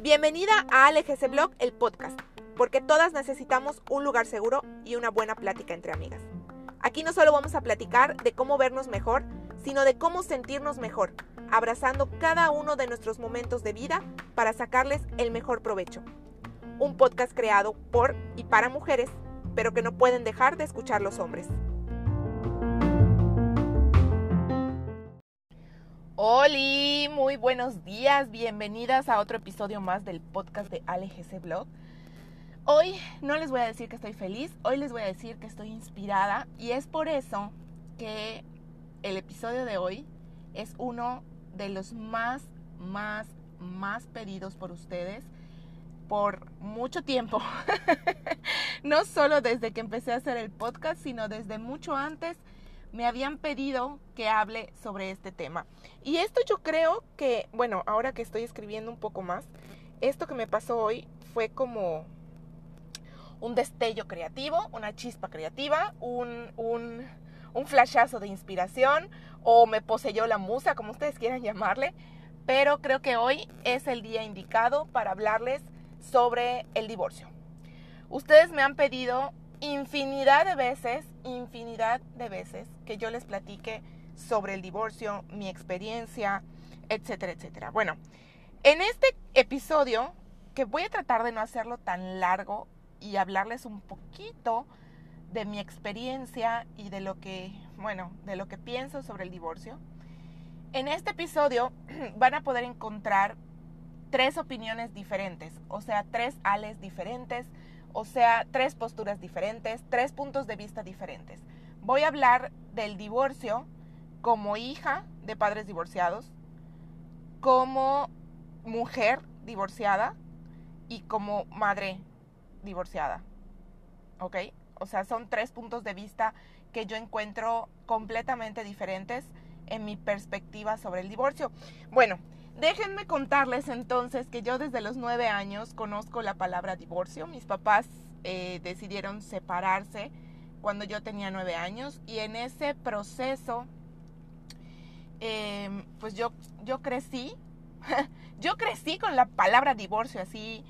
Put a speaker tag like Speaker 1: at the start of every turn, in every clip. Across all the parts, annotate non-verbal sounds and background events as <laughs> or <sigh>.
Speaker 1: Bienvenida a ALGC Blog, el podcast, porque todas necesitamos un lugar seguro y una buena plática entre amigas. Aquí no solo vamos a platicar de cómo vernos mejor, sino de cómo sentirnos mejor, abrazando cada uno de nuestros momentos de vida para sacarles el mejor provecho. Un podcast creado por y para mujeres, pero que no pueden dejar de escuchar los hombres. Hola, muy buenos días, bienvenidas a otro episodio más del podcast de ALGC Blog. Hoy no les voy a decir que estoy feliz, hoy les voy a decir que estoy inspirada y es por eso que el episodio de hoy es uno de los más, más, más pedidos por ustedes por mucho tiempo. <laughs> no solo desde que empecé a hacer el podcast, sino desde mucho antes me habían pedido que hable sobre este tema. Y esto yo creo que, bueno, ahora que estoy escribiendo un poco más, esto que me pasó hoy fue como un destello creativo, una chispa creativa, un, un, flashazo de inspiración o me poseyó la musa, como ustedes quieran llamarle. Pero creo que hoy es el día indicado para hablarles sobre el divorcio. Ustedes me han pedido infinidad de veces, infinidad de veces que yo les platique sobre el divorcio, mi experiencia, etcétera, etcétera. Bueno, en este episodio, que voy a tratar de no hacerlo tan largo y hablarles un poquito de mi experiencia y de lo que, bueno, de lo que pienso sobre el divorcio. En este episodio <clears throat> van a poder encontrar tres opiniones diferentes, o sea, tres ales diferentes, o sea, tres posturas diferentes, tres puntos de vista diferentes. Voy a hablar del divorcio como hija de padres divorciados, como mujer divorciada y como madre divorciada. ¿Ok? O sea, son tres puntos de vista que yo encuentro completamente diferentes en mi perspectiva sobre el divorcio. Bueno, Déjenme contarles entonces que yo desde los nueve años conozco la palabra divorcio. Mis papás eh, decidieron separarse cuando yo tenía nueve años y en ese proceso, em, pues yo, yo crecí, <laughs> yo crecí con la palabra divorcio así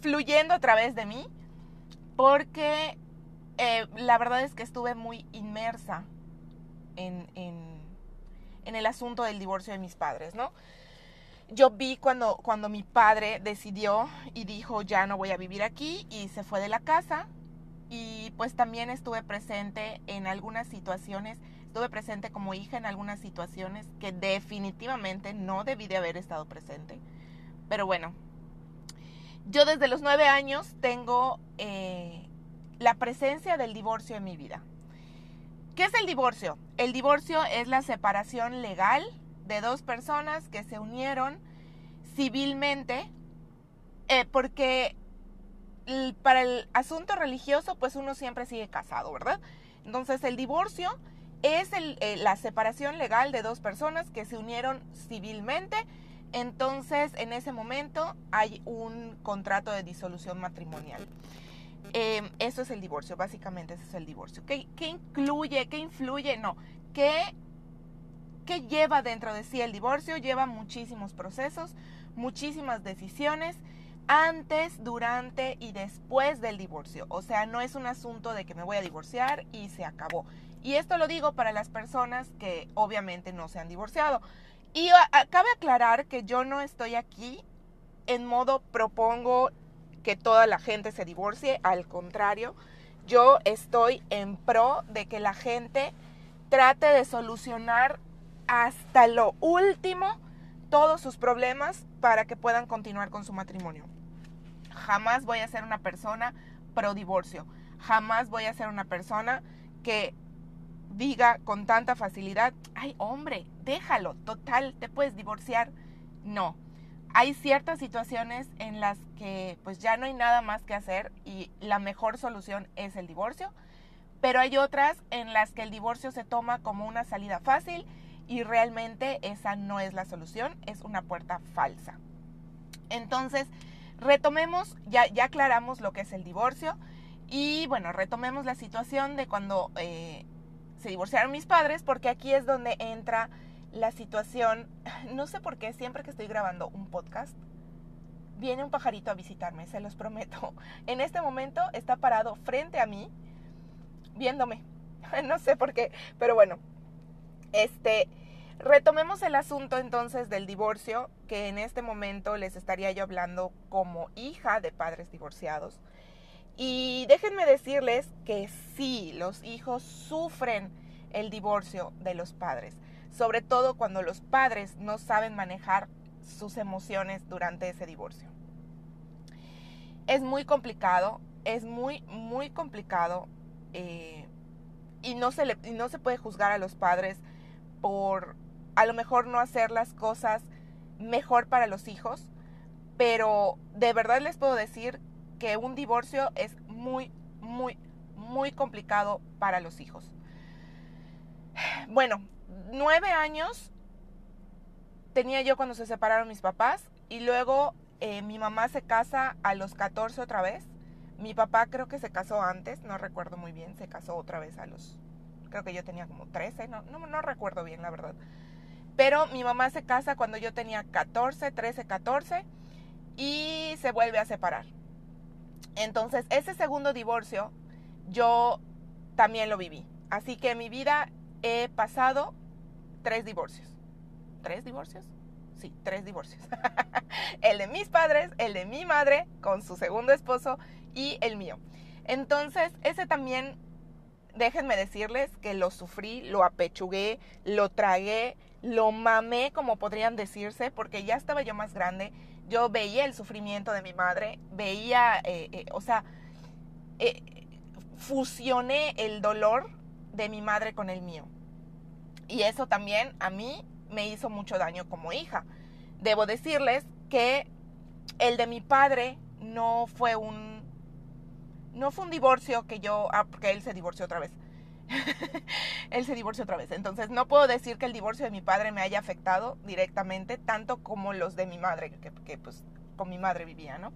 Speaker 1: fluyendo a través de mí, porque eh, la verdad es que estuve muy inmersa en en el asunto del divorcio de mis padres, ¿no? Yo vi cuando, cuando mi padre decidió y dijo, ya no voy a vivir aquí y se fue de la casa. Y pues también estuve presente en algunas situaciones, estuve presente como hija en algunas situaciones que definitivamente no debí de haber estado presente. Pero bueno, yo desde los nueve años tengo eh, la presencia del divorcio en mi vida. ¿Qué es el divorcio? El divorcio es la separación legal de dos personas que se unieron civilmente eh, porque para el asunto religioso pues uno siempre sigue casado, ¿verdad? Entonces el divorcio es eh, la separación legal de dos personas que se unieron civilmente. Entonces en ese momento hay un contrato de disolución matrimonial. Em, eso es el divorcio, básicamente eso es el divorcio. ¿Qué, incluye, qué influye? No, ¿qué, ¿qué lleva dentro de sí el divorcio? Lleva muchísimos procesos, muchísimas decisiones antes, durante y después del divorcio. O sea, no es un asunto de que me voy a divorciar y se acabó. Y esto lo digo para las personas que obviamente no se han divorciado. Y cabe aclarar que yo no estoy aquí en modo propongo que toda la gente se divorcie, al contrario, yo estoy en pro de que la gente trate de solucionar hasta lo último todos sus problemas para que puedan continuar con su matrimonio. Jamás voy a ser una persona pro divorcio. Jamás voy a ser una persona que diga con tanta facilidad, ay hombre, déjalo, total, te puedes divorciar. No, hay ciertas situaciones en las que pues ya no hay nada más que hacer y la mejor solución es el divorcio, pero hay otras en las que el divorcio se toma como una salida fácil y realmente esa no es la solución, es una puerta falsa. Entonces, retomemos, ya, ya aclaramos lo que es el divorcio y bueno, retomemos la situación de cuando eh, se divorciaron mis padres porque aquí es donde entra la situación, <sighs> no sé por qué, siempre que estoy grabando un podcast, viene un pajarito a visitarme, se los prometo. <laughs> En este momento está parado frente a mí, viéndome. <laughs> No sé por qué, pero bueno. Este, retomemos el asunto entonces del divorcio, que en este momento les estaría yo hablando como hija de padres divorciados. Y déjenme decirles que sí, los hijos sufren el divorcio de los padres, sobre todo cuando los padres no saben manejar sus emociones durante ese divorcio. Es muy complicado, es muy, muy complicado eh, y, no se le, y no se puede juzgar a los padres por a lo mejor no hacer las cosas mejor para los hijos, pero de verdad les puedo decir que un divorcio es muy, muy, muy complicado para los hijos. Bueno, nueve años tenía yo cuando se separaron mis papás y luego eh, mi mamá se casa a los 14 otra vez. Mi papá creo que se casó antes, no recuerdo muy bien, se casó otra vez a los, creo que yo tenía como 13, no, no, no recuerdo bien la verdad. Pero mi mamá se casa cuando yo tenía 14, 13, 14 y se vuelve a separar. Entonces, ese segundo divorcio yo también lo viví. Así que en mi vida he pasado tres divorcios. ¿Tres divorcios? Sí, tres divorcios. <laughs> el de mis padres, el de mi madre con su segundo esposo y el mío. Entonces, ese también, déjenme decirles que lo sufrí, lo apechugué, lo tragué, lo mamé, como podrían decirse, porque ya estaba yo más grande. Yo veía el sufrimiento de mi madre, veía, eh, eh, o sea, eh, fusioné el dolor de mi madre con el mío. Y eso también a mí me hizo mucho daño como hija. Debo decirles que el de mi padre no fue un no fue un divorcio que yo ah, porque él se divorció otra vez. <laughs> él se divorció otra vez. Entonces no puedo decir que el divorcio de mi padre me haya afectado directamente tanto como los de mi madre, que, pues con mi madre vivía, ¿no?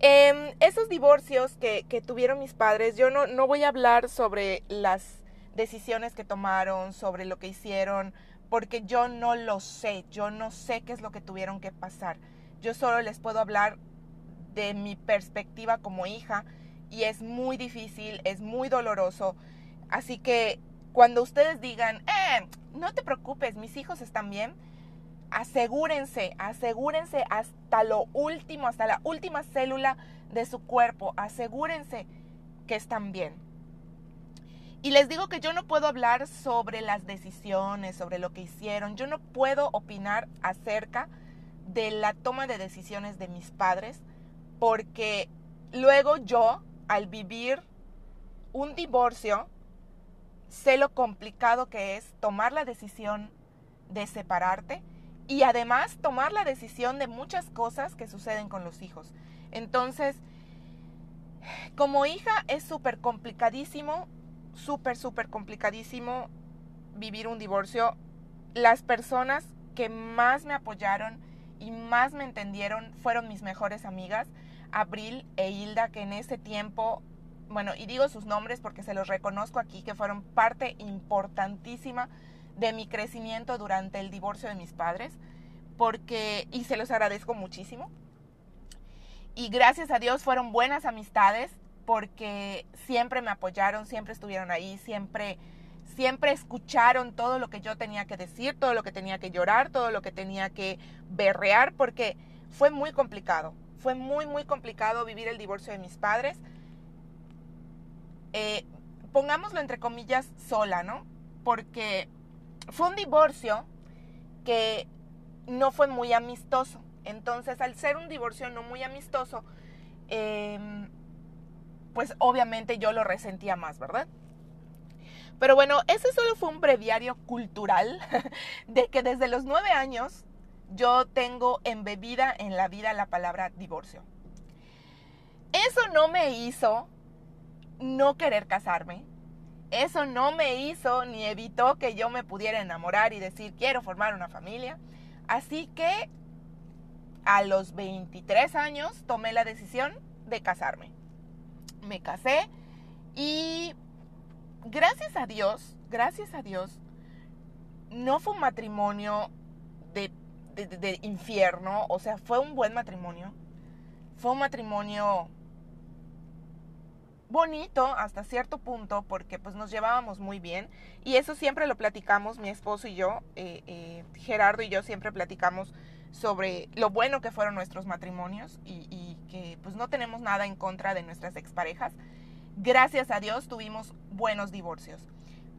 Speaker 1: Em, esos divorcios que, que, tuvieron mis padres, yo no, no voy a hablar sobre las decisiones que tomaron, sobre lo que hicieron, porque yo no lo sé, yo no sé qué es lo que tuvieron que pasar. Yo solo les puedo hablar de mi perspectiva como hija y es muy difícil, es muy doloroso. Así que cuando ustedes digan, eh, no te preocupes, mis hijos están bien, asegúrense, asegúrense hasta lo último, hasta la última célula de su cuerpo, asegúrense que están bien. Y les digo que yo no puedo hablar sobre las decisiones, sobre lo que hicieron. Yo no puedo opinar acerca de la toma de decisiones de mis padres, porque luego yo, al vivir un divorcio, sé lo complicado que es tomar la decisión de separarte y además tomar la decisión de muchas cosas que suceden con los hijos. Entonces, como hija es súper complicadísimo súper, súper complicadísimo vivir un divorcio. Las personas que más me apoyaron y más me entendieron fueron mis mejores amigas, Abril e Hilda, que en ese tiempo, bueno, y digo sus nombres porque se los reconozco aquí, que fueron parte importantísima de mi crecimiento durante el divorcio de mis padres, porque, y se los agradezco muchísimo. Y gracias a Dios fueron buenas amistades, porque siempre me apoyaron, siempre estuvieron ahí, siempre, siempre escucharon todo lo que yo tenía que decir, todo lo que tenía que llorar, todo lo que tenía que berrear, porque fue muy complicado, fue muy, muy complicado vivir el divorcio de mis padres. Eh, pongámoslo entre comillas sola, ¿no? Porque fue un divorcio que no fue muy amistoso. Entonces, al ser un divorcio no muy amistoso, eh, pues obviamente yo lo resentía más, ¿verdad? Pero bueno, ese solo fue un breviario cultural <laughs> de que desde los nueve años yo tengo embebida en la vida la palabra divorcio. Eso no me hizo no querer casarme. Eso no me hizo ni evitó que yo me pudiera enamorar y decir quiero formar una familia. Así que a los 23 años tomé la decisión de casarme me casé y gracias a Dios gracias a Dios, no fue un matrimonio de, de, infierno, o sea, fue un buen matrimonio. Fue un matrimonio bonito hasta cierto punto porque pues nos llevábamos muy bien y eso siempre lo platicamos mi esposo y yo, eh, eh, Gerardo y yo siempre platicamos sobre lo bueno que fueron nuestros matrimonios y, que pues no tenemos nada en contra de nuestras exparejas. Gracias a Dios tuvimos buenos divorcios.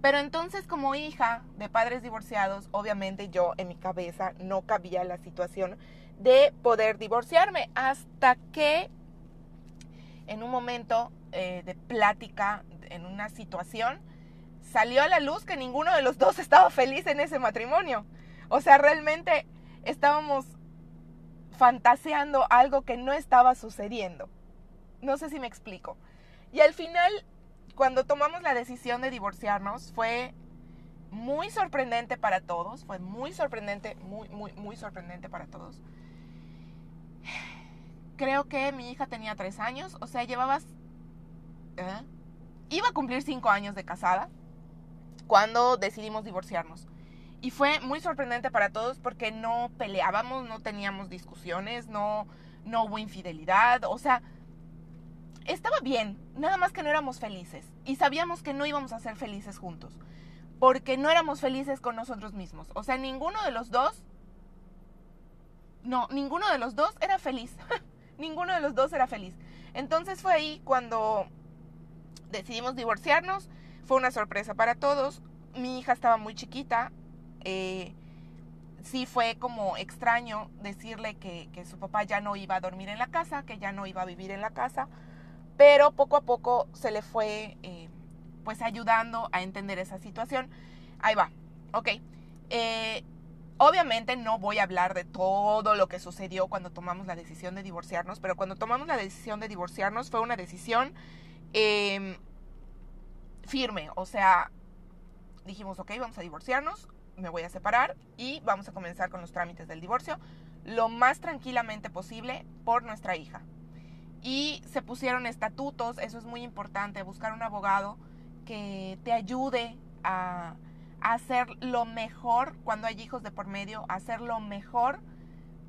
Speaker 1: Pero entonces como hija de padres divorciados, obviamente yo en mi cabeza no cabía la situación de poder divorciarme hasta que en un momento eh, de plática, en una situación, salió a la luz que ninguno de los dos estaba feliz en ese matrimonio. O sea, realmente estábamos fantaseando algo que no estaba sucediendo. No sé si me explico. Y al final, cuando tomamos la decisión de divorciarnos, fue muy sorprendente para todos, fue muy sorprendente, muy, muy, muy sorprendente para todos. Creo que mi hija tenía tres años, o sea, llevabas... ¿eh? Iba a cumplir cinco años de casada cuando decidimos divorciarnos. Y fue muy sorprendente para todos porque no peleábamos, no teníamos discusiones, no, no hubo infidelidad, o sea, estaba bien, nada más que no éramos felices. Y sabíamos que no íbamos a ser felices juntos, porque no éramos felices con nosotros mismos. O sea, ninguno de los dos, no, ninguno de los dos era feliz, <laughs> ninguno de los dos era feliz. Entonces fue ahí cuando decidimos divorciarnos, fue una sorpresa para todos, mi hija estaba muy chiquita, eh, sí fue como extraño decirle que, su papá ya no iba a dormir en la casa, que ya no iba a vivir en la casa, pero poco a poco se le fue eh, pues ayudando a entender esa situación. Ahí va, ok. Eh, obviamente no voy a hablar de todo lo que sucedió cuando tomamos la decisión de divorciarnos, pero cuando tomamos la decisión de divorciarnos fue una decisión em, firme, o sea, dijimos, ok, vamos a divorciarnos, me voy a separar y vamos a comenzar con los trámites del divorcio lo más tranquilamente posible por nuestra hija. Y se pusieron estatutos, eso es muy importante, buscar un abogado que te ayude a, hacer lo mejor cuando hay hijos de por medio, hacer lo mejor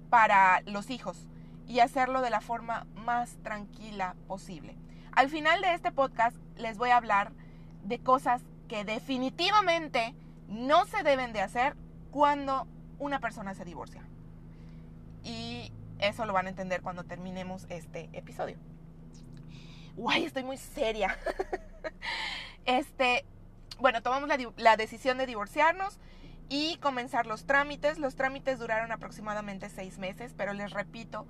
Speaker 1: para los hijos y hacerlo de la forma más tranquila posible. Al final de este podcast les voy a hablar de cosas que definitivamente no se deben de hacer cuando una persona se divorcia. Y eso lo van a entender cuando terminemos este episodio. Guay, estoy muy seria. <laughs> este, bueno, tomamos la, la decisión de divorciarnos y comenzar los trámites. Los trámites duraron aproximadamente seis meses, pero les repito,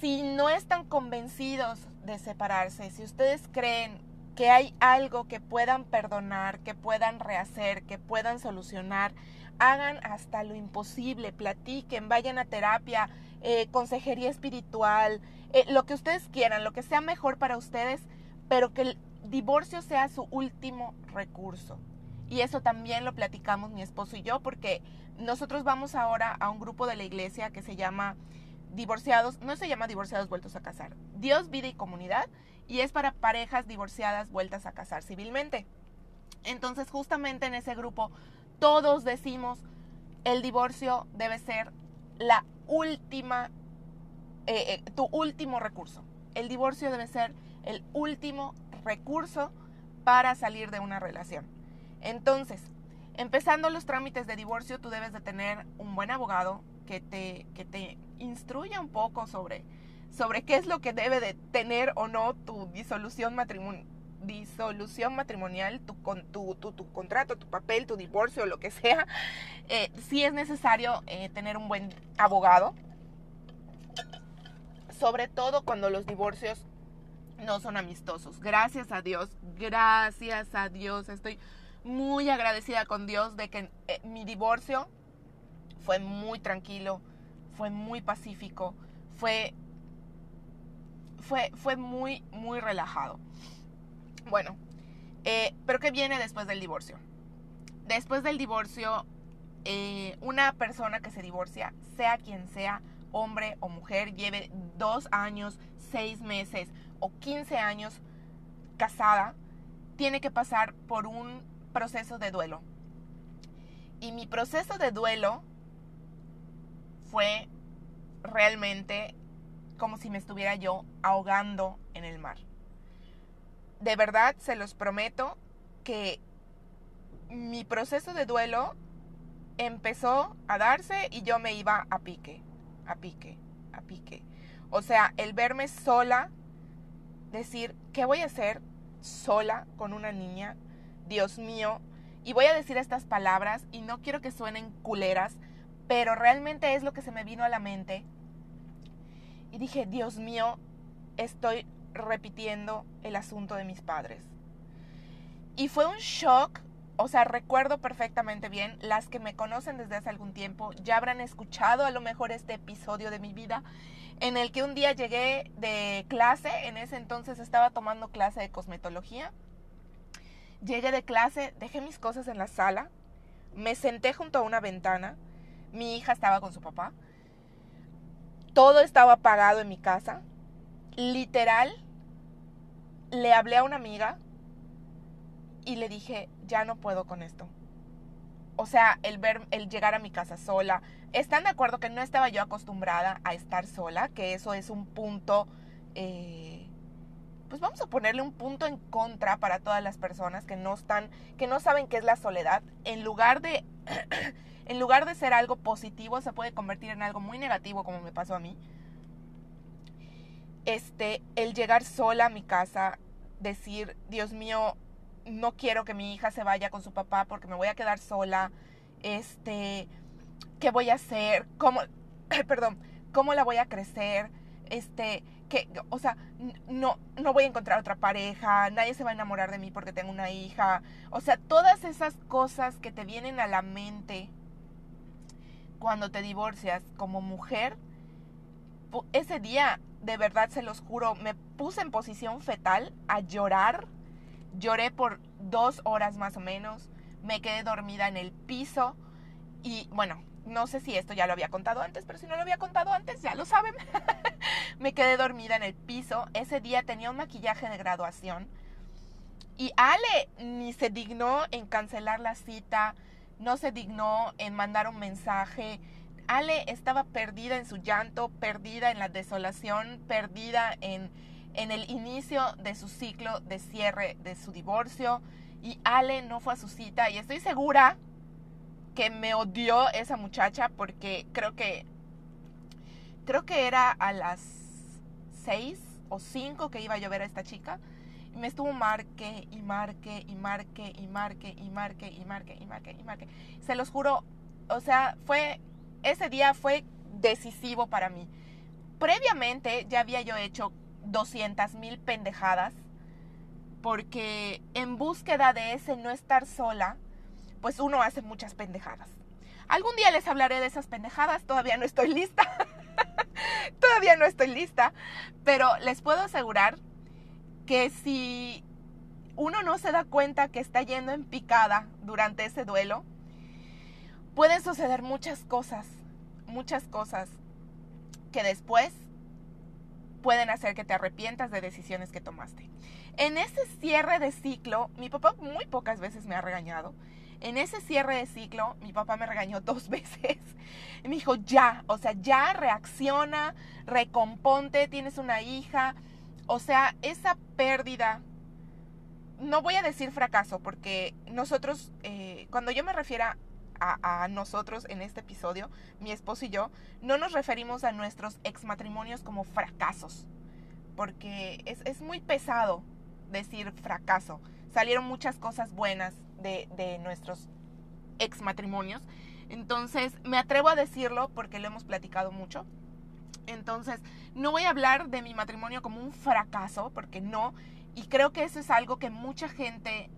Speaker 1: si no están convencidos de separarse, si ustedes creen que hay algo que puedan perdonar, que puedan rehacer, que puedan solucionar, hagan hasta lo imposible, platiquen, vayan a terapia, eh, consejería espiritual, eh, lo que ustedes quieran, lo que sea mejor para ustedes, pero que el divorcio sea su último recurso. Y eso también lo platicamos mi esposo y yo, porque nosotros vamos ahora a un grupo de la iglesia que se llama Divorciados, no se llama Divorciados Vueltos a Casar, Dios, Vida y Comunidad, y es para parejas divorciadas vueltas a casar civilmente. Entonces justamente en ese grupo todos decimos el divorcio debe ser la última, eh, eh, tu último recurso. El divorcio debe ser el último recurso para salir de una relación. Entonces, empezando los trámites de divorcio, tú debes de tener un buen abogado que te, que te instruya un poco sobre sobre qué es lo que debe de tener o no tu disolución matrimonial disolución matrimonial, tu, tu, tu, tu, contrato, tu papel, tu divorcio, lo que sea, eh, sí es necesario eh, tener un buen abogado, sobre todo cuando los divorcios no son amistosos. Gracias a Dios, gracias a Dios, estoy muy agradecida con Dios de que eh, mi divorcio fue muy tranquilo, fue muy pacífico, fue fue, fue muy, muy relajado. Bueno, eh, pero ¿qué viene después del divorcio? Después del divorcio, eh, una persona que se divorcia, sea quien sea, hombre o mujer, lleve dos años, seis meses o quince años casada, tiene que pasar por un proceso de duelo. Y mi proceso de duelo fue realmente como si me estuviera yo ahogando en el mar. De verdad, se los prometo que mi proceso de duelo empezó a darse y yo me iba a pique, a pique, a pique. O sea, el verme sola, decir, ¿qué voy a hacer sola con una niña? Dios mío. Y voy a decir estas palabras y no quiero que suenen culeras, pero realmente es lo que se me vino a la mente. Y dije, Dios mío, estoy repitiendo el asunto de mis padres. Y fue un shock, o sea, recuerdo perfectamente bien, las que me conocen desde hace algún tiempo ya habrán escuchado a lo mejor este episodio de mi vida en el que un día llegué de clase, en ese entonces estaba tomando clase de cosmetología. Llegué de clase, dejé mis cosas en la sala, me senté junto a una ventana, mi hija estaba con su papá, todo estaba apagado en mi casa, literal, le hablé a una amiga y le dije, ya no puedo con esto. O sea, el ver, el llegar a mi casa sola. ¿Están de acuerdo que no estaba yo acostumbrada a estar sola? Que eso es un punto, eh, pues vamos a ponerle un punto en contra para todas las personas que no están, que no saben qué es la soledad. En lugar de, <clears throat> en lugar de ser algo positivo, se puede convertir en algo muy negativo, como me pasó a mí. Este, el llegar sola a mi casa, decir, Dios mío, no quiero que mi hija se vaya con su papá porque me voy a quedar sola. Este, ¿qué voy a hacer? ¿Cómo, <clears throat> perdón, cómo la voy a crecer? Este, que, o sea, no, no voy a encontrar otra pareja, nadie se va a enamorar de mí porque tengo una hija. O sea, todas esas cosas que te vienen a la mente cuando te divorcias como mujer, ese día, de verdad se los juro, me puse en posición fetal a llorar Lloré por dos horas más o menos, me quedé dormida en el piso y bueno, no sé si esto ya lo había contado antes, pero si no lo había contado antes, ya lo saben. <laughs> me quedé dormida en el piso. Ese día tenía un maquillaje de graduación. Y Ale ni se dignó en cancelar la cita, no se dignó en mandar un mensaje. Ale estaba perdida en su llanto, perdida en la desolación, perdida en en el inicio de su ciclo de cierre de su divorcio. Y Ale no fue a su cita. Y estoy segura que me odió esa muchacha porque creo que creo que era a las seis o cinco que iba a ver a esta chica me estuvo marque y marque y marque y marque y marque y marque y marque y marque. Se los juro, o sea, fue ese día fue decisivo para mí. Previamente ya había yo hecho 200 mil pendejadas, porque en búsqueda de ese no estar sola, pues uno hace muchas pendejadas. Algún día les hablaré de esas pendejadas, todavía no estoy lista, <laughs> todavía no estoy lista, pero les puedo asegurar que si uno no se da cuenta que está yendo en picada durante ese duelo, pueden suceder muchas cosas, muchas cosas que después pueden hacer que te arrepientas de decisiones que tomaste. En ese cierre de ciclo, mi papá muy pocas veces me ha regañado. En ese cierre de ciclo, mi papá me regañó <laughs> dos veces. Y me dijo, ya, o sea, ya reacciona, recomponte, tienes una hija. O sea, esa pérdida, no voy a decir fracaso, porque nosotros, eh, cuando yo me refiero a, nosotros en este episodio, mi esposo y yo, no nos referimos a nuestros exmatrimonios como fracasos, porque es, es muy pesado decir fracaso. Salieron muchas cosas buenas de, de nuestros exmatrimonios. Entonces, me atrevo a decirlo porque lo hemos platicado mucho. Entonces, no voy a hablar de mi matrimonio como un fracaso, porque no. Y creo que eso es algo que mucha gente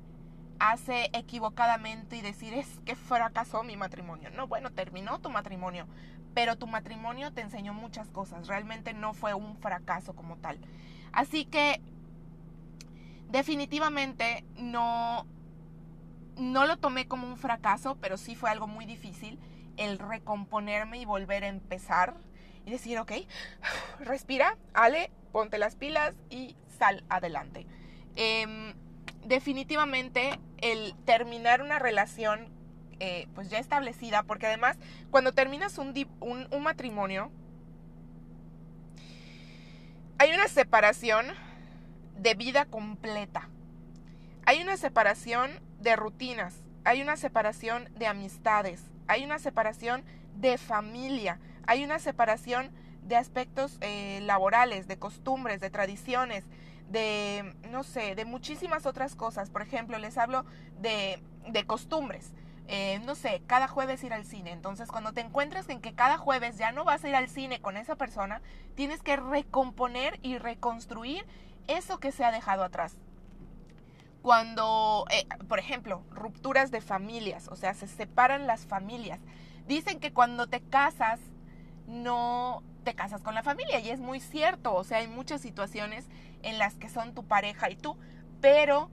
Speaker 1: hace equivocadamente y decir es que fracasó mi matrimonio. No, bueno, terminó tu matrimonio, pero tu matrimonio te enseñó muchas cosas. Realmente no fue un fracaso como tal. Así que definitivamente no no lo tomé como un fracaso, pero sí fue algo muy difícil el recomponerme y volver a empezar y decir, ok, <sighs> respira, Ale, ponte las pilas y sal adelante. Eh, definitivamente el terminar una relación eh, pues ya establecida, porque además cuando terminas un, un matrimonio, hay una separación de vida completa. Hay una separación de rutinas, hay una separación de amistades, hay una separación de familia, hay una separación de aspectos eh, laborales, de costumbres, de tradiciones, de, no sé, de muchísimas otras cosas. Por ejemplo, les hablo de, de costumbres. Eh, no sé, cada jueves ir al cine. Entonces, cuando te encuentres en que cada jueves ya no vas a ir al cine con esa persona, tienes que recomponer y reconstruir eso que se ha dejado atrás. Cuando, eh, por ejemplo, rupturas de familias, o sea, se separan las familias. Dicen que cuando te casas, no te casas con la familia y es muy cierto, o sea, hay muchas situaciones en las que son tu pareja y tú, pero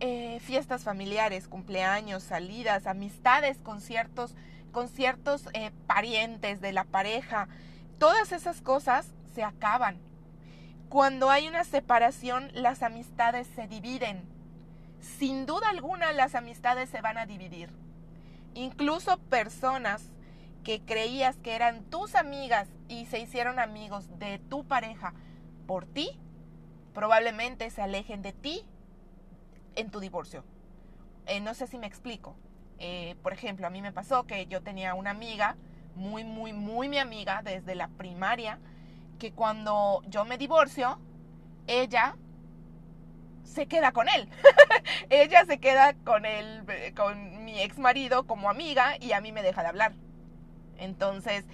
Speaker 1: eh, fiestas familiares, cumpleaños, salidas, amistades con ciertos, con ciertos eh, parientes de la pareja, todas esas cosas se acaban. Cuando hay una separación, las amistades se dividen. Sin duda alguna, las amistades se van a dividir. Incluso personas que creías que eran tus amigas y se hicieron amigos de tu pareja por ti, probablemente se alejen de ti en tu divorcio. Eh, no sé si me explico. Eh, por ejemplo, a mí me pasó que yo tenía una amiga, muy, muy, muy mi amiga desde la primaria, que cuando yo me divorcio, ella se queda con él. <laughs> ella se queda con él, con mi ex marido como amiga y a mí me deja de hablar. Entonces,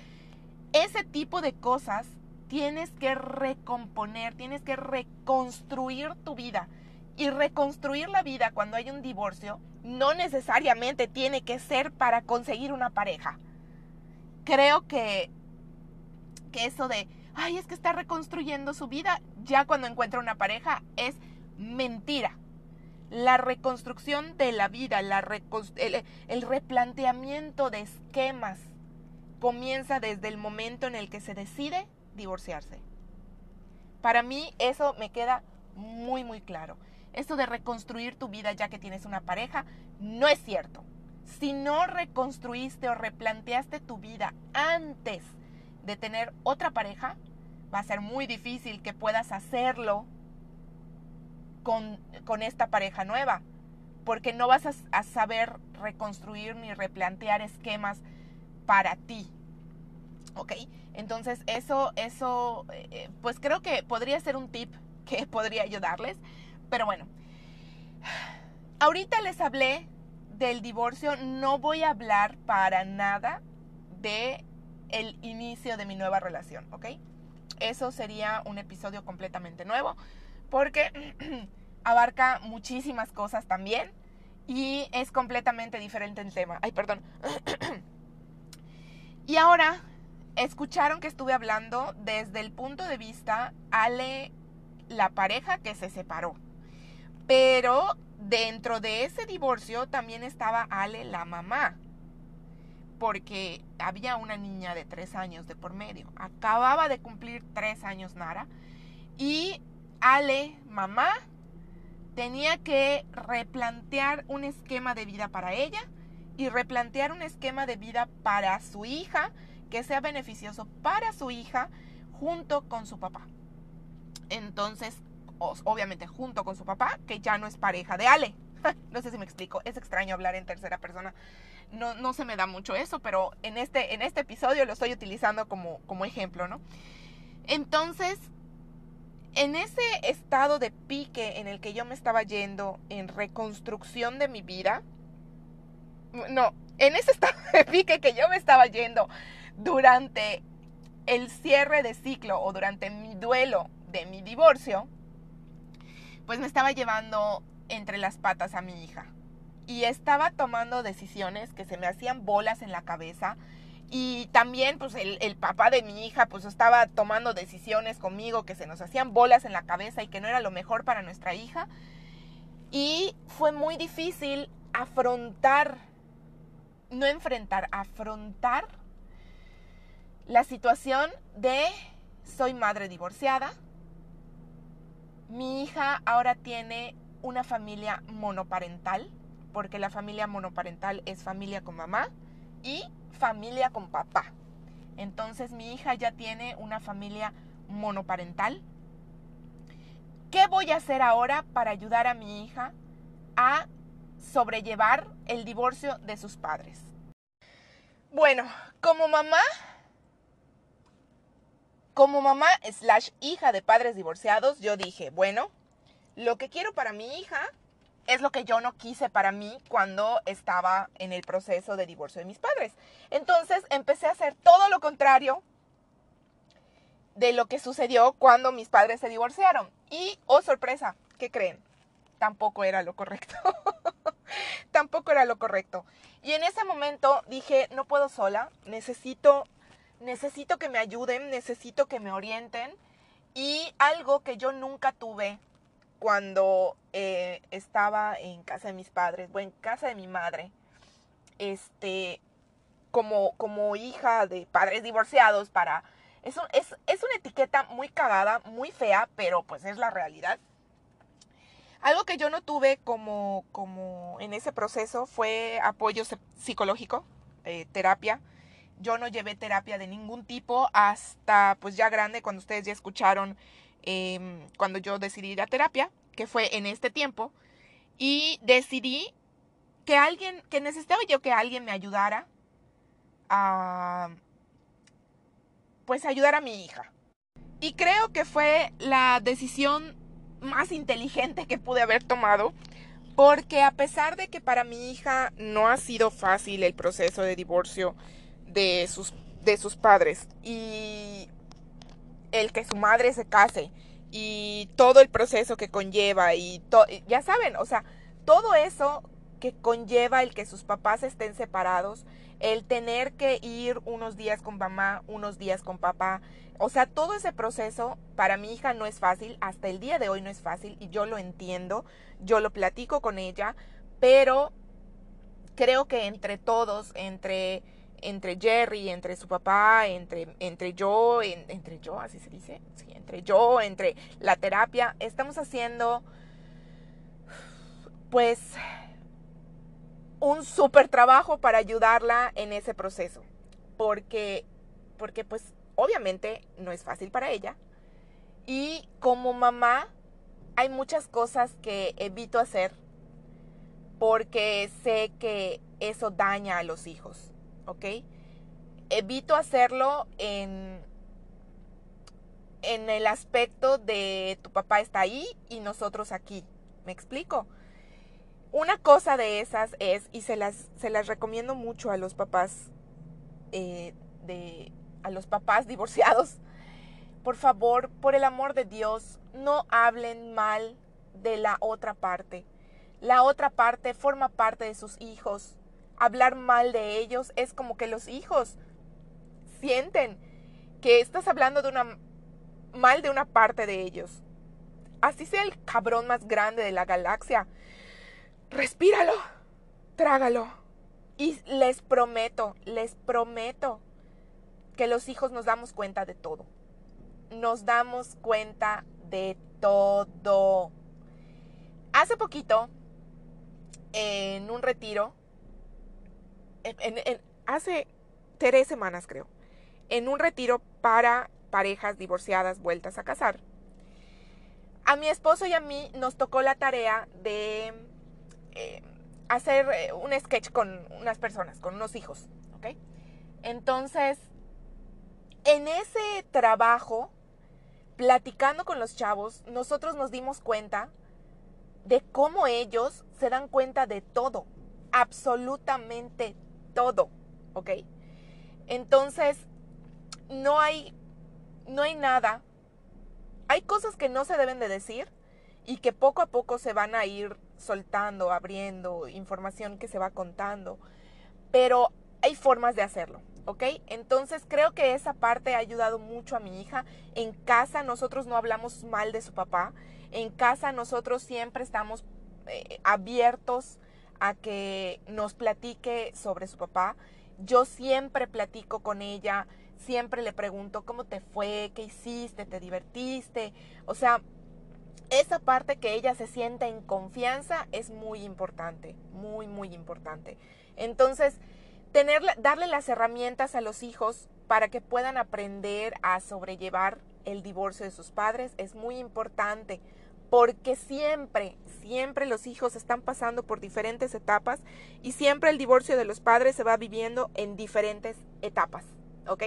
Speaker 1: ese tipo de cosas tienes que recomponer, tienes que reconstruir tu vida. Y reconstruir la vida cuando hay un divorcio no necesariamente tiene que ser para conseguir una pareja. Creo que, que eso de, ay, es que está reconstruyendo su vida ya cuando encuentra una pareja es mentira. La reconstrucción de la vida, el replanteamiento de esquemas comienza desde el momento en el que se decide divorciarse. Para mí eso me queda muy, muy claro. Esto de reconstruir tu vida ya que tienes una pareja no es cierto. Si no reconstruiste o replanteaste tu vida antes de tener otra pareja, va a ser muy difícil que puedas hacerlo con, con esta pareja nueva, porque no vas a, a saber reconstruir ni replantear esquemas para ti. ¿Ok? Entonces eso, eso, eh, pues creo que podría ser un tip que <laughs> podría ayudarles. Pero bueno, ahorita les hablé del divorcio, no voy a hablar para nada de el inicio de mi nueva relación, ¿ok? Eso sería un episodio completamente nuevo porque <clears throat> abarca muchísimas cosas también y es completamente diferente el tema. Ay, perdón. <clears throat> y ahora, escucharon que estuve hablando desde el punto de vista Ale, la pareja que se separó. Pero dentro de ese divorcio también estaba Ale, la mamá. Porque había una niña de tres años de por medio. Acababa de cumplir tres años Nara. Y Ale, mamá, tenía que replantear un esquema de vida para ella y replantear un esquema de vida para su hija que sea beneficioso para su hija junto con su papá. Entonces, obviamente junto con su papá, que ya no es pareja de Ale. <laughs> no sé si me explico, es extraño hablar en tercera persona. No, no se me da mucho eso, pero en este, en este episodio lo estoy utilizando como, como ejemplo, ¿no? Entonces, en ese estado de pique en el que yo me estaba yendo en reconstrucción de mi vida, no, en ese estado de pique que yo me estaba yendo durante el cierre de ciclo o durante mi duelo de mi divorcio, pues me estaba llevando entre las patas a mi hija. Y estaba tomando decisiones que se me hacían bolas en la cabeza. Y también, pues, el, el, papá de mi hija, pues, estaba tomando decisiones conmigo que se nos hacían bolas en la cabeza y que no era lo mejor para nuestra hija. Y fue muy difícil afrontar, no enfrentar, afrontar la situación de soy madre divorciada. Mi hija ahora tiene una familia monoparental, porque la familia monoparental es familia con mamá y familia con papá. Entonces mi hija ya tiene una familia monoparental. ¿Qué voy a hacer ahora para ayudar a mi hija a sobrellevar el divorcio de sus padres? Bueno, como mamá, como mamá slash hija de padres divorciados, yo dije, bueno, lo que quiero para mi hija es lo que yo no quise para mí cuando estaba en el proceso de divorcio de mis padres. Entonces empecé a hacer todo lo contrario de lo que sucedió cuando mis padres se divorciaron. Y, oh sorpresa, ¿qué creen? Tampoco era lo correcto. <laughs> <laughs> Tampoco era lo correcto. Y en ese momento dije, no puedo sola, necesito, necesito que me ayuden, necesito que me orienten. Y algo que yo nunca tuve cuando eh, estaba en casa de mis padres, o en casa de mi madre, este, como, como hija de padres divorciados para... Es, es, es una etiqueta muy cagada, muy fea, pero pues es la realidad. Algo que yo no tuve como, como en ese proceso fue apoyo psicológico, eh, terapia. Yo no llevé terapia de ningún tipo hasta pues ya grande, cuando ustedes ya escucharon Em, cuando yo decidí ir a terapia, que fue en este tiempo, y decidí que alguien, que necesitaba yo que alguien me ayudara a, pues ayudar a mi hija. Y creo que fue la decisión más inteligente que pude haber tomado, porque a pesar de que para mi hija no ha sido fácil el proceso de divorcio de sus, de sus padres y el que su madre se case y todo el proceso que conlleva y ya saben, o sea, todo eso que conlleva el que sus papás estén separados, el tener que ir unos días con mamá, unos días con papá, o sea, todo ese proceso para mi hija no es fácil, hasta el día de hoy no es fácil y yo lo entiendo, yo lo platico con ella, pero creo que entre todos, entre entre Jerry, entre su papá, entre, entre yo, entre yo, así se dice, sí, entre yo, entre la terapia, estamos haciendo pues un súper trabajo para ayudarla en ese proceso, porque, porque pues obviamente no es fácil para ella y como mamá hay muchas cosas que evito hacer porque sé que eso daña a los hijos ¿ok? Evito hacerlo en, en el aspecto de tu papá está ahí y nosotros aquí. ¿Me explico? Una cosa de esas es, y se las, se las recomiendo mucho a los papás, eh, de, a los papás divorciados, por favor, por el amor de Dios, no hablen mal de la otra parte. La otra parte forma parte de sus hijos hablar mal de ellos es como que los hijos sienten que estás hablando de una mal de una parte de ellos. Así sea el cabrón más grande de la galaxia. Respíralo, trágalo. Y les prometo, les prometo que los hijos nos damos cuenta de todo. Nos damos cuenta de todo. Hace poquito, en un retiro, hace tres semanas creo, en un retiro para parejas divorciadas vueltas a casar. A mi esposo y a mí nos tocó la tarea de eh, hacer eh, un sketch con unas personas, con unos hijos, ¿ok? Entonces, en ese trabajo, platicando con los chavos, nosotros nos dimos cuenta de cómo ellos se dan cuenta de todo, absolutamente todo, ¿ok? Entonces, no hay, no hay nada. Hay cosas que no se deben de decir y que poco a poco se van a ir soltando, abriendo, información que se va contando, pero hay formas de hacerlo, ¿ok? Entonces creo que esa parte ha ayudado mucho a mi hija. En casa nosotros no hablamos mal de su papá, en casa nosotros siempre estamos eh, abiertos a que nos platique sobre su papá. Yo siempre platico con ella, siempre le pregunto cómo te fue, qué hiciste, te divertiste. O sea, esa parte que ella se sienta en confianza es muy importante, muy, muy importante. Entonces, darle las herramientas a los hijos para que puedan aprender a sobrellevar el divorcio de sus padres es muy importante porque siempre, siempre los hijos están pasando por diferentes etapas y siempre el divorcio de los padres se va viviendo en diferentes etapas, ¿ok?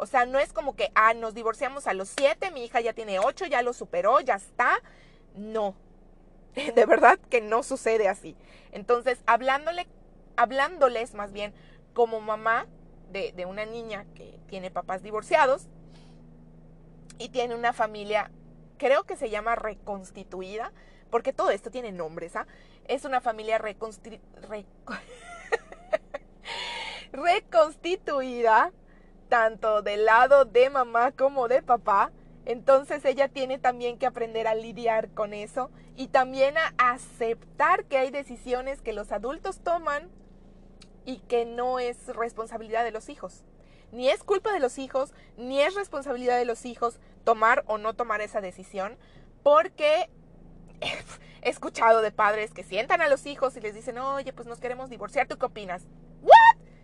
Speaker 1: O sea, no es como que, ah, nos divorciamos a los siete, mi hija ya tiene ocho, ya lo superó, ya está. No, <laughs> de verdad que no sucede así. Entonces, hablándole, hablándoles más bien como mamá de, de una niña que tiene papás divorciados y tiene una familia creo que se llama reconstituida, porque todo esto tiene nombres, ¿ah? Es una familia <laughs> reconstituida, tanto del lado de mamá como de papá. Entonces ella tiene también que aprender a lidiar con eso y también a aceptar que hay decisiones que los adultos toman y que no es responsabilidad de los hijos. Ni es culpa de los hijos, ni es responsabilidad de los hijos tomar o no tomar esa decisión, porque <laughs> he escuchado de padres que sientan a los hijos y les dicen, oye, pues nos queremos divorciar, ¿tú qué opinas?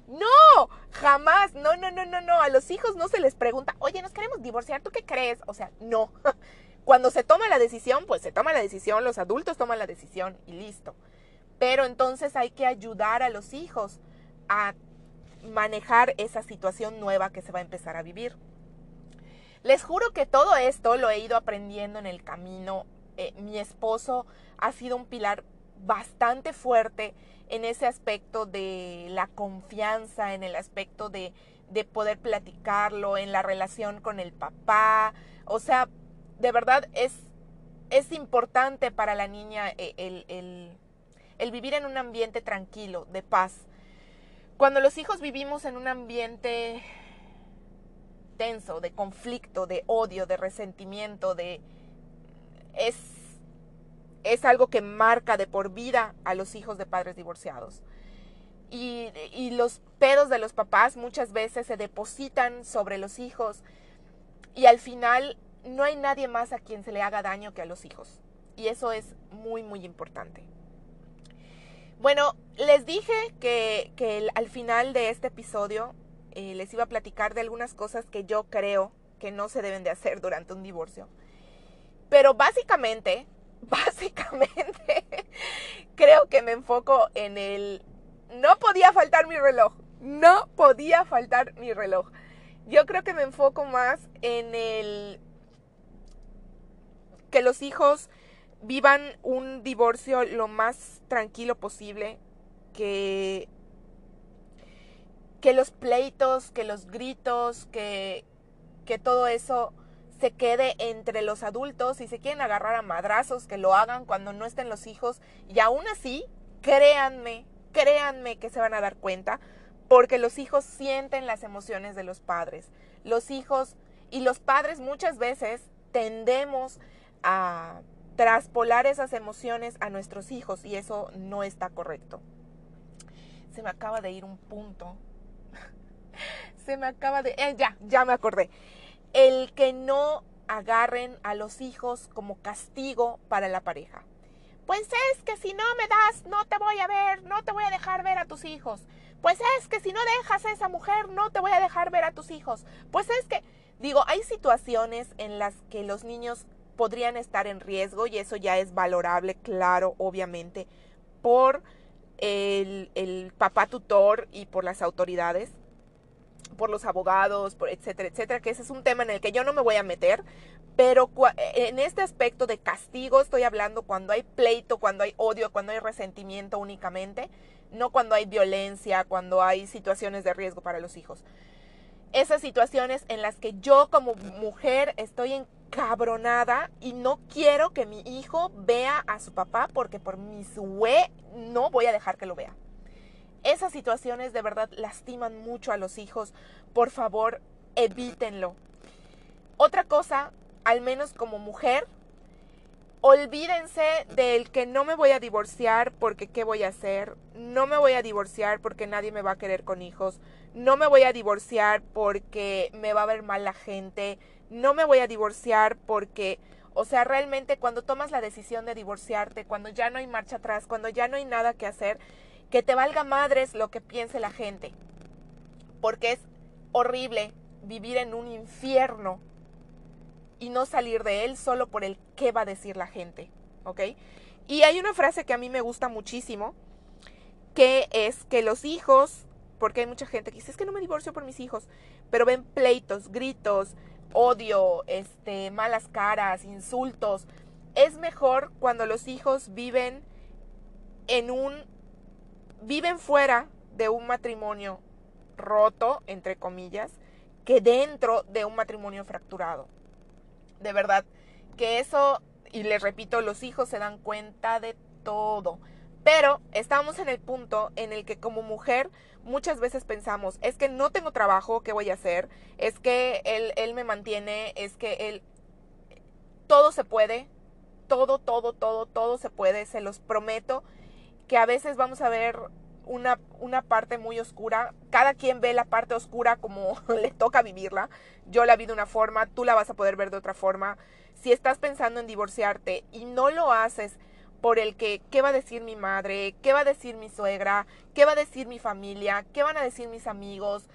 Speaker 1: No, jamás, no, no, no, no, no, a los hijos no se les pregunta, oye, nos queremos divorciar, ¿tú qué crees? O sea, no. <laughs> Cuando se toma la decisión, pues se toma la decisión, los adultos toman la decisión y listo. Pero entonces hay que ayudar a los hijos a manejar esa situación nueva que se va a empezar a vivir. Les juro que todo esto lo he ido aprendiendo en el camino. Eh, mi esposo ha sido un pilar bastante fuerte en ese aspecto de la confianza, en el aspecto de, de poder platicarlo, en la relación con el papá. O sea, de verdad es, es importante para la niña eh, el, el, el vivir en un ambiente tranquilo, de paz. Cuando los hijos vivimos en un ambiente tenso, de conflicto, de odio, de resentimiento, de es es algo que marca de por vida a los hijos de padres divorciados. Y, los pedos de los papás muchas veces se depositan sobre los hijos y al final no hay nadie más a quien se le haga daño que a los hijos. Y eso es muy, muy importante. Bueno, les dije que, que al final de este episodio eh, les iba a platicar de algunas cosas que yo creo que no se deben de hacer durante un divorcio. Pero básicamente, <laughs> básicamente, creo que me enfoco en el... No podía faltar mi reloj. No podía faltar mi reloj. Yo creo que me enfoco más en el... Que los hijos vivan un divorcio lo más tranquilo posible, que, que los pleitos, que los gritos, que, que todo eso se quede entre los adultos y se quieren agarrar a madrazos, que lo hagan cuando no estén los hijos. Y aún así, créanme, créanme que se van a dar cuenta, porque los hijos sienten las emociones de los padres. Los hijos y los padres muchas veces tendemos a traspolar esas emociones a nuestros hijos y eso no está correcto. Se me acaba de ir un punto. <laughs> Se me acaba de... Eh, ya, ya me acordé. El que no agarren a los hijos como castigo para la pareja. Pues es que si no me das, no te voy a ver, no te voy a dejar ver a tus hijos. Pues es que si no dejas a esa mujer, no te voy a dejar ver a tus hijos. Pues es que, digo, hay situaciones en las que los niños podrían estar en riesgo y eso ya es valorable, claro, obviamente, por el, el papá tutor y por las autoridades por los abogados, por etcétera, etcétera, que ese es un tema en el que yo no me voy a meter, pero en este aspecto de castigo estoy hablando cuando hay pleito, cuando hay odio, cuando hay resentimiento únicamente, no cuando hay violencia, cuando hay situaciones de riesgo para los hijos. Esas situaciones en las que yo como mujer estoy en cabronada y no quiero que mi hijo vea a su papá porque por mi sue no voy a dejar que lo vea. Esas situaciones de verdad lastiman mucho a los hijos. Por favor, evítenlo. Otra cosa, al menos como mujer, olvídense del que no me voy a divorciar porque qué voy a hacer, no me voy a divorciar porque nadie me va a querer con hijos, no me voy a divorciar porque me va a ver mal la gente, no me voy a divorciar porque, O sea, realmente cuando tomas la decisión de divorciarte, cuando ya no hay marcha atrás, cuando ya no hay nada que hacer, que te valga madres lo que piense la gente. Porque es horrible vivir en un infierno y no salir de él solo por el qué va a decir la gente. ¿Ok? Y hay una frase que a mí me gusta muchísimo, que es que los hijos, porque hay mucha gente que dice, es que no me divorcio por mis hijos, pero ven pleitos, gritos, odio, este, malas caras, insultos. Es mejor cuando los hijos viven en un viven fuera de un matrimonio roto, entre comillas, que dentro de un matrimonio fracturado. De verdad, que eso, y les repito, los hijos se dan cuenta de todo. Pero estamos en el punto en el que como mujer muchas veces pensamos, es que no tengo trabajo, ¿qué voy a hacer? Es que él, él me mantiene, es que él... Todo se puede, todo, todo, todo, todo se puede, se los prometo, que a veces vamos a ver una, una, parte muy oscura. Cada quien ve la parte oscura como <laughs> le toca vivirla. Yo la vi de una forma, tú la vas a poder ver de otra forma. Si estás pensando en divorciarte y no lo haces por el que, ¿qué va a decir mi madre? ¿Qué va a decir mi suegra? ¿Qué va a decir mi familia? ¿Qué van a decir mis amigos?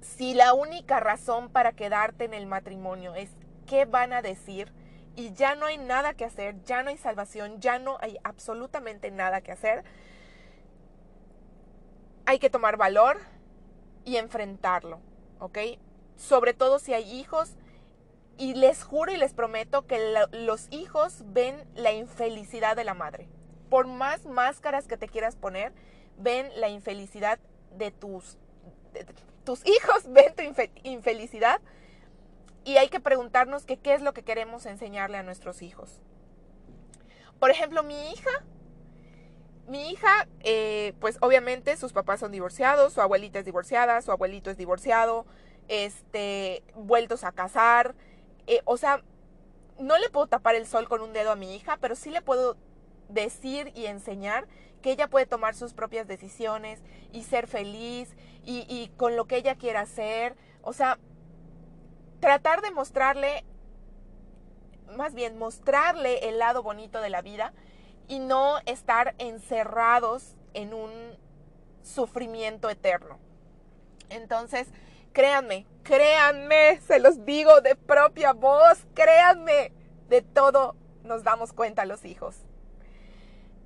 Speaker 1: Si la única razón para quedarte en el matrimonio es qué van a decir y ya no hay nada que hacer, ya no hay salvación, ya no hay absolutamente nada que hacer, hay que tomar valor y enfrentarlo, ¿ok? Sobre todo si hay hijos y les juro y les prometo que los hijos ven la infelicidad de la madre. Por más máscaras que te quieras poner, ven la infelicidad de tus, tus hijos, <laughs> ven tu infelicidad. Y hay que preguntarnos qué es lo que queremos enseñarle a nuestros hijos. Por ejemplo, mi hija, mi hija, eh, pues obviamente sus papás son divorciados, su abuelita es divorciada, su abuelito es divorciado, este, vueltos a casar, eh, o sea, no le puedo tapar el sol con un dedo a mi hija, pero sí le puedo decir y enseñar que ella puede tomar sus propias decisiones y ser feliz y, y con lo que ella quiera hacer. O sea, tratar de mostrarle, más bien mostrarle el lado bonito de la vida y no estar encerrados en un sufrimiento eterno. Entonces, Créanme, créanme, se los digo de propia voz, créanme, de todo nos damos cuenta los hijos.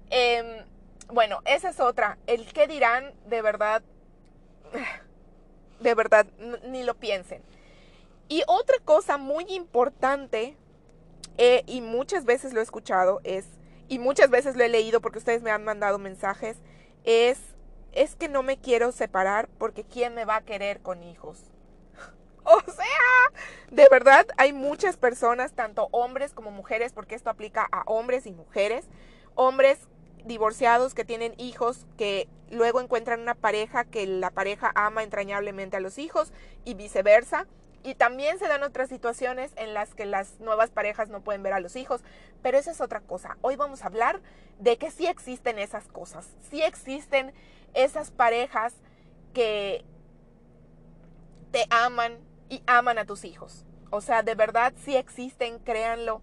Speaker 1: Em, bueno, esa es otra. El qué dirán, de verdad, <sighs> de verdad, ni lo piensen. Y otra cosa muy importante, eh, y muchas veces lo he escuchado, es, y muchas veces lo he leído porque ustedes me han mandado mensajes, es es que no me quiero separar porque ¿quién me va a querer con hijos? <laughs> O sea, de verdad hay muchas personas, tanto hombres como mujeres, porque esto aplica a hombres y mujeres, hombres divorciados que tienen hijos, que luego encuentran una pareja que la pareja ama entrañablemente a los hijos y viceversa. Y también se dan otras situaciones en las que las nuevas parejas no pueden ver a los hijos, pero esa es otra cosa. Hoy vamos a hablar de que sí existen esas cosas, sí existen esas parejas que te aman y aman a tus hijos. O sea, de verdad sí existen, créanlo.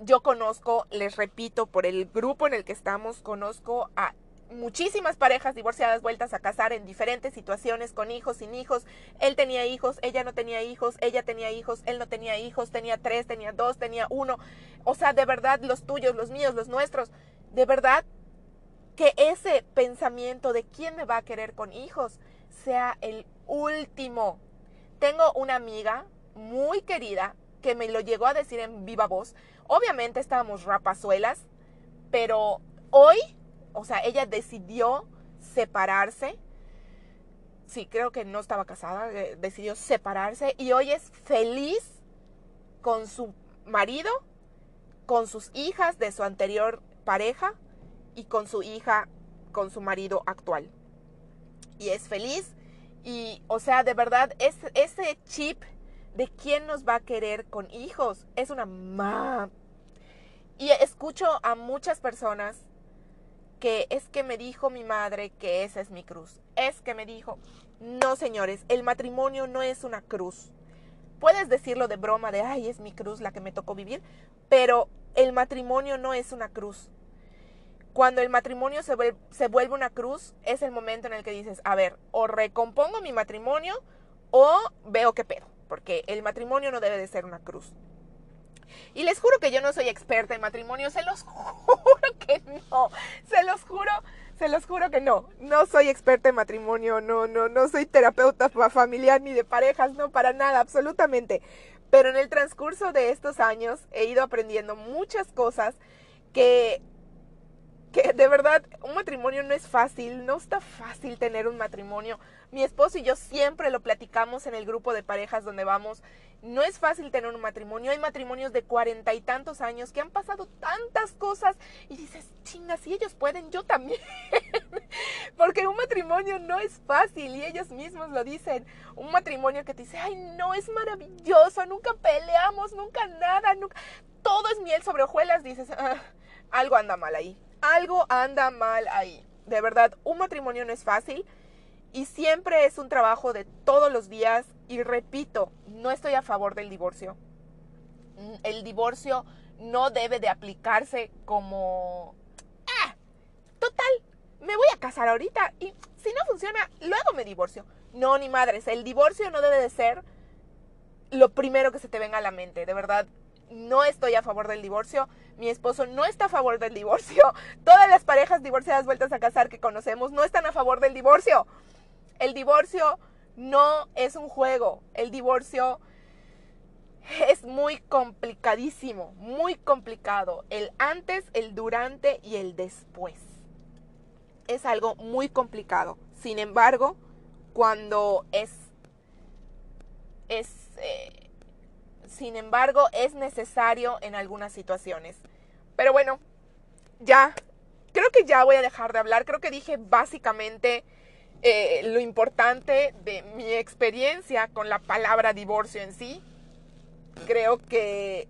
Speaker 1: Yo conozco, les repito, por el grupo en el que estamos, conozco a muchísimas parejas divorciadas vueltas a casar en diferentes situaciones, con hijos, sin hijos. Él tenía hijos, ella no tenía hijos, ella tenía hijos, él no tenía hijos, tenía tres, tenía dos, tenía uno. O sea, de verdad, los tuyos, los míos, los nuestros. De verdad, que ese pensamiento de quién me va a querer con hijos sea el último. Tengo una amiga muy querida que me lo llegó a decir en viva voz. Obviamente estábamos rapazuelas, pero hoy, o sea, ella decidió separarse. Sí, creo que no estaba casada, eh, decidió separarse y hoy es feliz con su marido, con sus hijas de su anterior pareja y con su hija, con su marido actual. Y es feliz. Y, o sea, de verdad, es, ese chip de quién nos va a querer con hijos es una ma. Y escucho a muchas personas que es que me dijo mi madre que esa es mi cruz. Es que me dijo, no señores, el matrimonio no es una cruz. puedes decirlo de broma, de, ay, es mi cruz la que me tocó vivir, pero el matrimonio no es una cruz. Cuando el matrimonio se vuelve, una cruz, es el momento en el que dices, a ver, o recompongo mi matrimonio o veo qué pedo, porque el matrimonio no debe de ser una cruz. Y les juro que yo no soy experta en matrimonio, se los <laughs> juro que no, se los juro, se los juro que no. No soy experta en matrimonio, no, no, no soy terapeuta familiar ni de parejas, no, para nada, absolutamente. Pero en el transcurso de estos años he ido aprendiendo muchas cosas que de verdad un matrimonio no es fácil, no está fácil tener un matrimonio. Mi esposo y yo siempre lo platicamos en el grupo de parejas donde vamos. No es fácil tener un matrimonio. Hay matrimonios de cuarenta y tantos años que han pasado tantas cosas y dices, chinga, si ellos pueden, yo también. <laughs> Porque un matrimonio no es fácil y ellos mismos lo dicen. Un matrimonio que te dice, ay, no, es maravilloso, nunca peleamos, nunca nada, nunca... Todo es miel sobre hojuelas, dices, ah, algo anda mal ahí algo anda mal ahí. De verdad, un matrimonio no es fácil y siempre es un trabajo de todos los días. Y repito, no estoy a favor del divorcio. Mm, el divorcio no debe de aplicarse como... Ah, total, me voy a casar ahorita y si no funciona, luego me divorcio. No, ni madres, el divorcio no debe de ser lo primero que se te venga a la mente. De verdad, no estoy a favor del divorcio, mi esposo no está a favor del divorcio, <laughs> todas las parejas divorciadas vueltas a casar que conocemos no están a favor del divorcio. El divorcio no es un juego, el divorcio es muy complicadísimo, muy complicado. El antes, el durante y el después. Es algo muy complicado. Sin embargo, cuando es, es eh, sin embargo, es necesario en algunas situaciones. Pero bueno, ya, creo que ya voy a dejar de hablar. Creo que dije básicamente eh, lo importante de mi experiencia con la palabra divorcio en sí. Creo que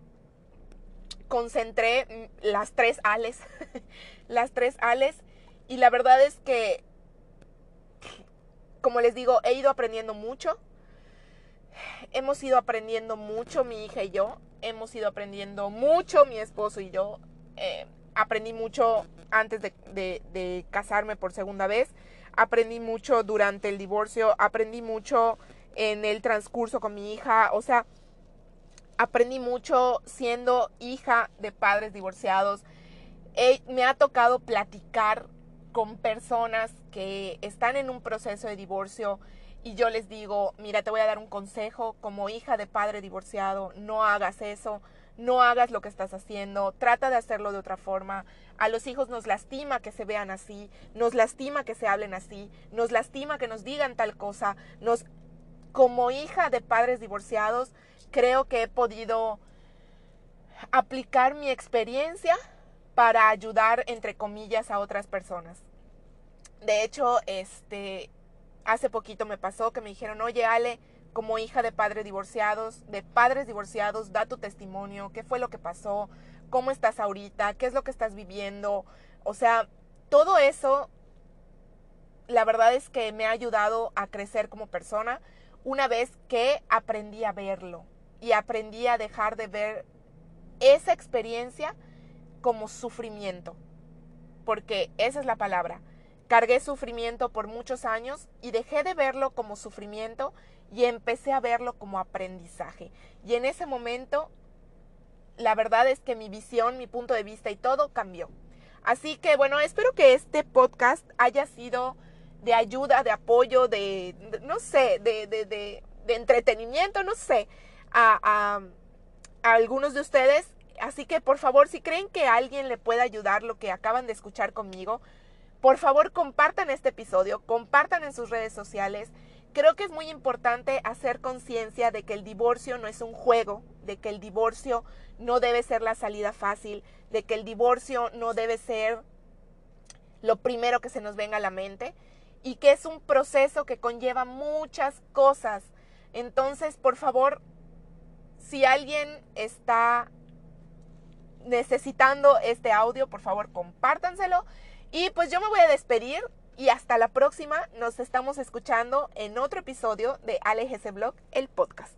Speaker 1: concentré las tres ales, <laughs> las tres ales, y la verdad es que, como les digo, he ido aprendiendo mucho hemos ido aprendiendo mucho, mi hija y yo. Hemos ido aprendiendo mucho, mi esposo y yo. Eh, aprendí mucho antes de, casarme por segunda vez. Aprendí mucho durante el divorcio. Aprendí mucho en el transcurso con mi hija. O sea, aprendí mucho siendo hija de padres divorciados. me ha tocado platicar con personas que están en un proceso de divorcio y yo les digo, mira, te voy a dar un consejo como hija de padre divorciado, no hagas eso, no hagas lo que estás haciendo, trata de hacerlo de otra forma. A los hijos nos lastima que se vean así, nos lastima que se hablen así, nos lastima que nos digan tal cosa. Nos como hija de padres divorciados, creo que he podido aplicar mi experiencia para ayudar entre comillas a otras personas. De hecho, este hace poquito me pasó que me dijeron, oye Ale, como hija de padres divorciados, de padres divorciados, da tu testimonio, qué fue lo que pasó, cómo estás ahorita, qué es lo que estás viviendo. O sea, todo eso, la verdad es que me ha ayudado a crecer como persona una vez que aprendí a verlo y aprendí a dejar de ver esa experiencia como sufrimiento, porque esa es la palabra. Cargué sufrimiento por muchos años y dejé de verlo como sufrimiento y empecé a verlo como aprendizaje. Y en ese momento, la verdad es que mi visión, mi punto de vista y todo cambió. Así que bueno, espero que este podcast haya sido de ayuda, de apoyo, de, no sé, de, de, de, entretenimiento, no sé, a, a algunos de ustedes. Así que por favor, si creen que alguien le pueda ayudar lo que acaban de escuchar conmigo, por favor, compartan este episodio, compartan en sus redes sociales. Creo que es muy importante hacer conciencia de que el divorcio no es un juego, de que el divorcio no debe ser la salida fácil, de que el divorcio no debe ser lo primero que se nos venga a la mente y que es un proceso que conlleva muchas cosas. Entonces, por favor, si alguien está necesitando este audio, por favor, compártanselo y pues yo me voy a despedir y hasta la próxima. Nos estamos escuchando en otro episodio de ALGC Blog, el podcast.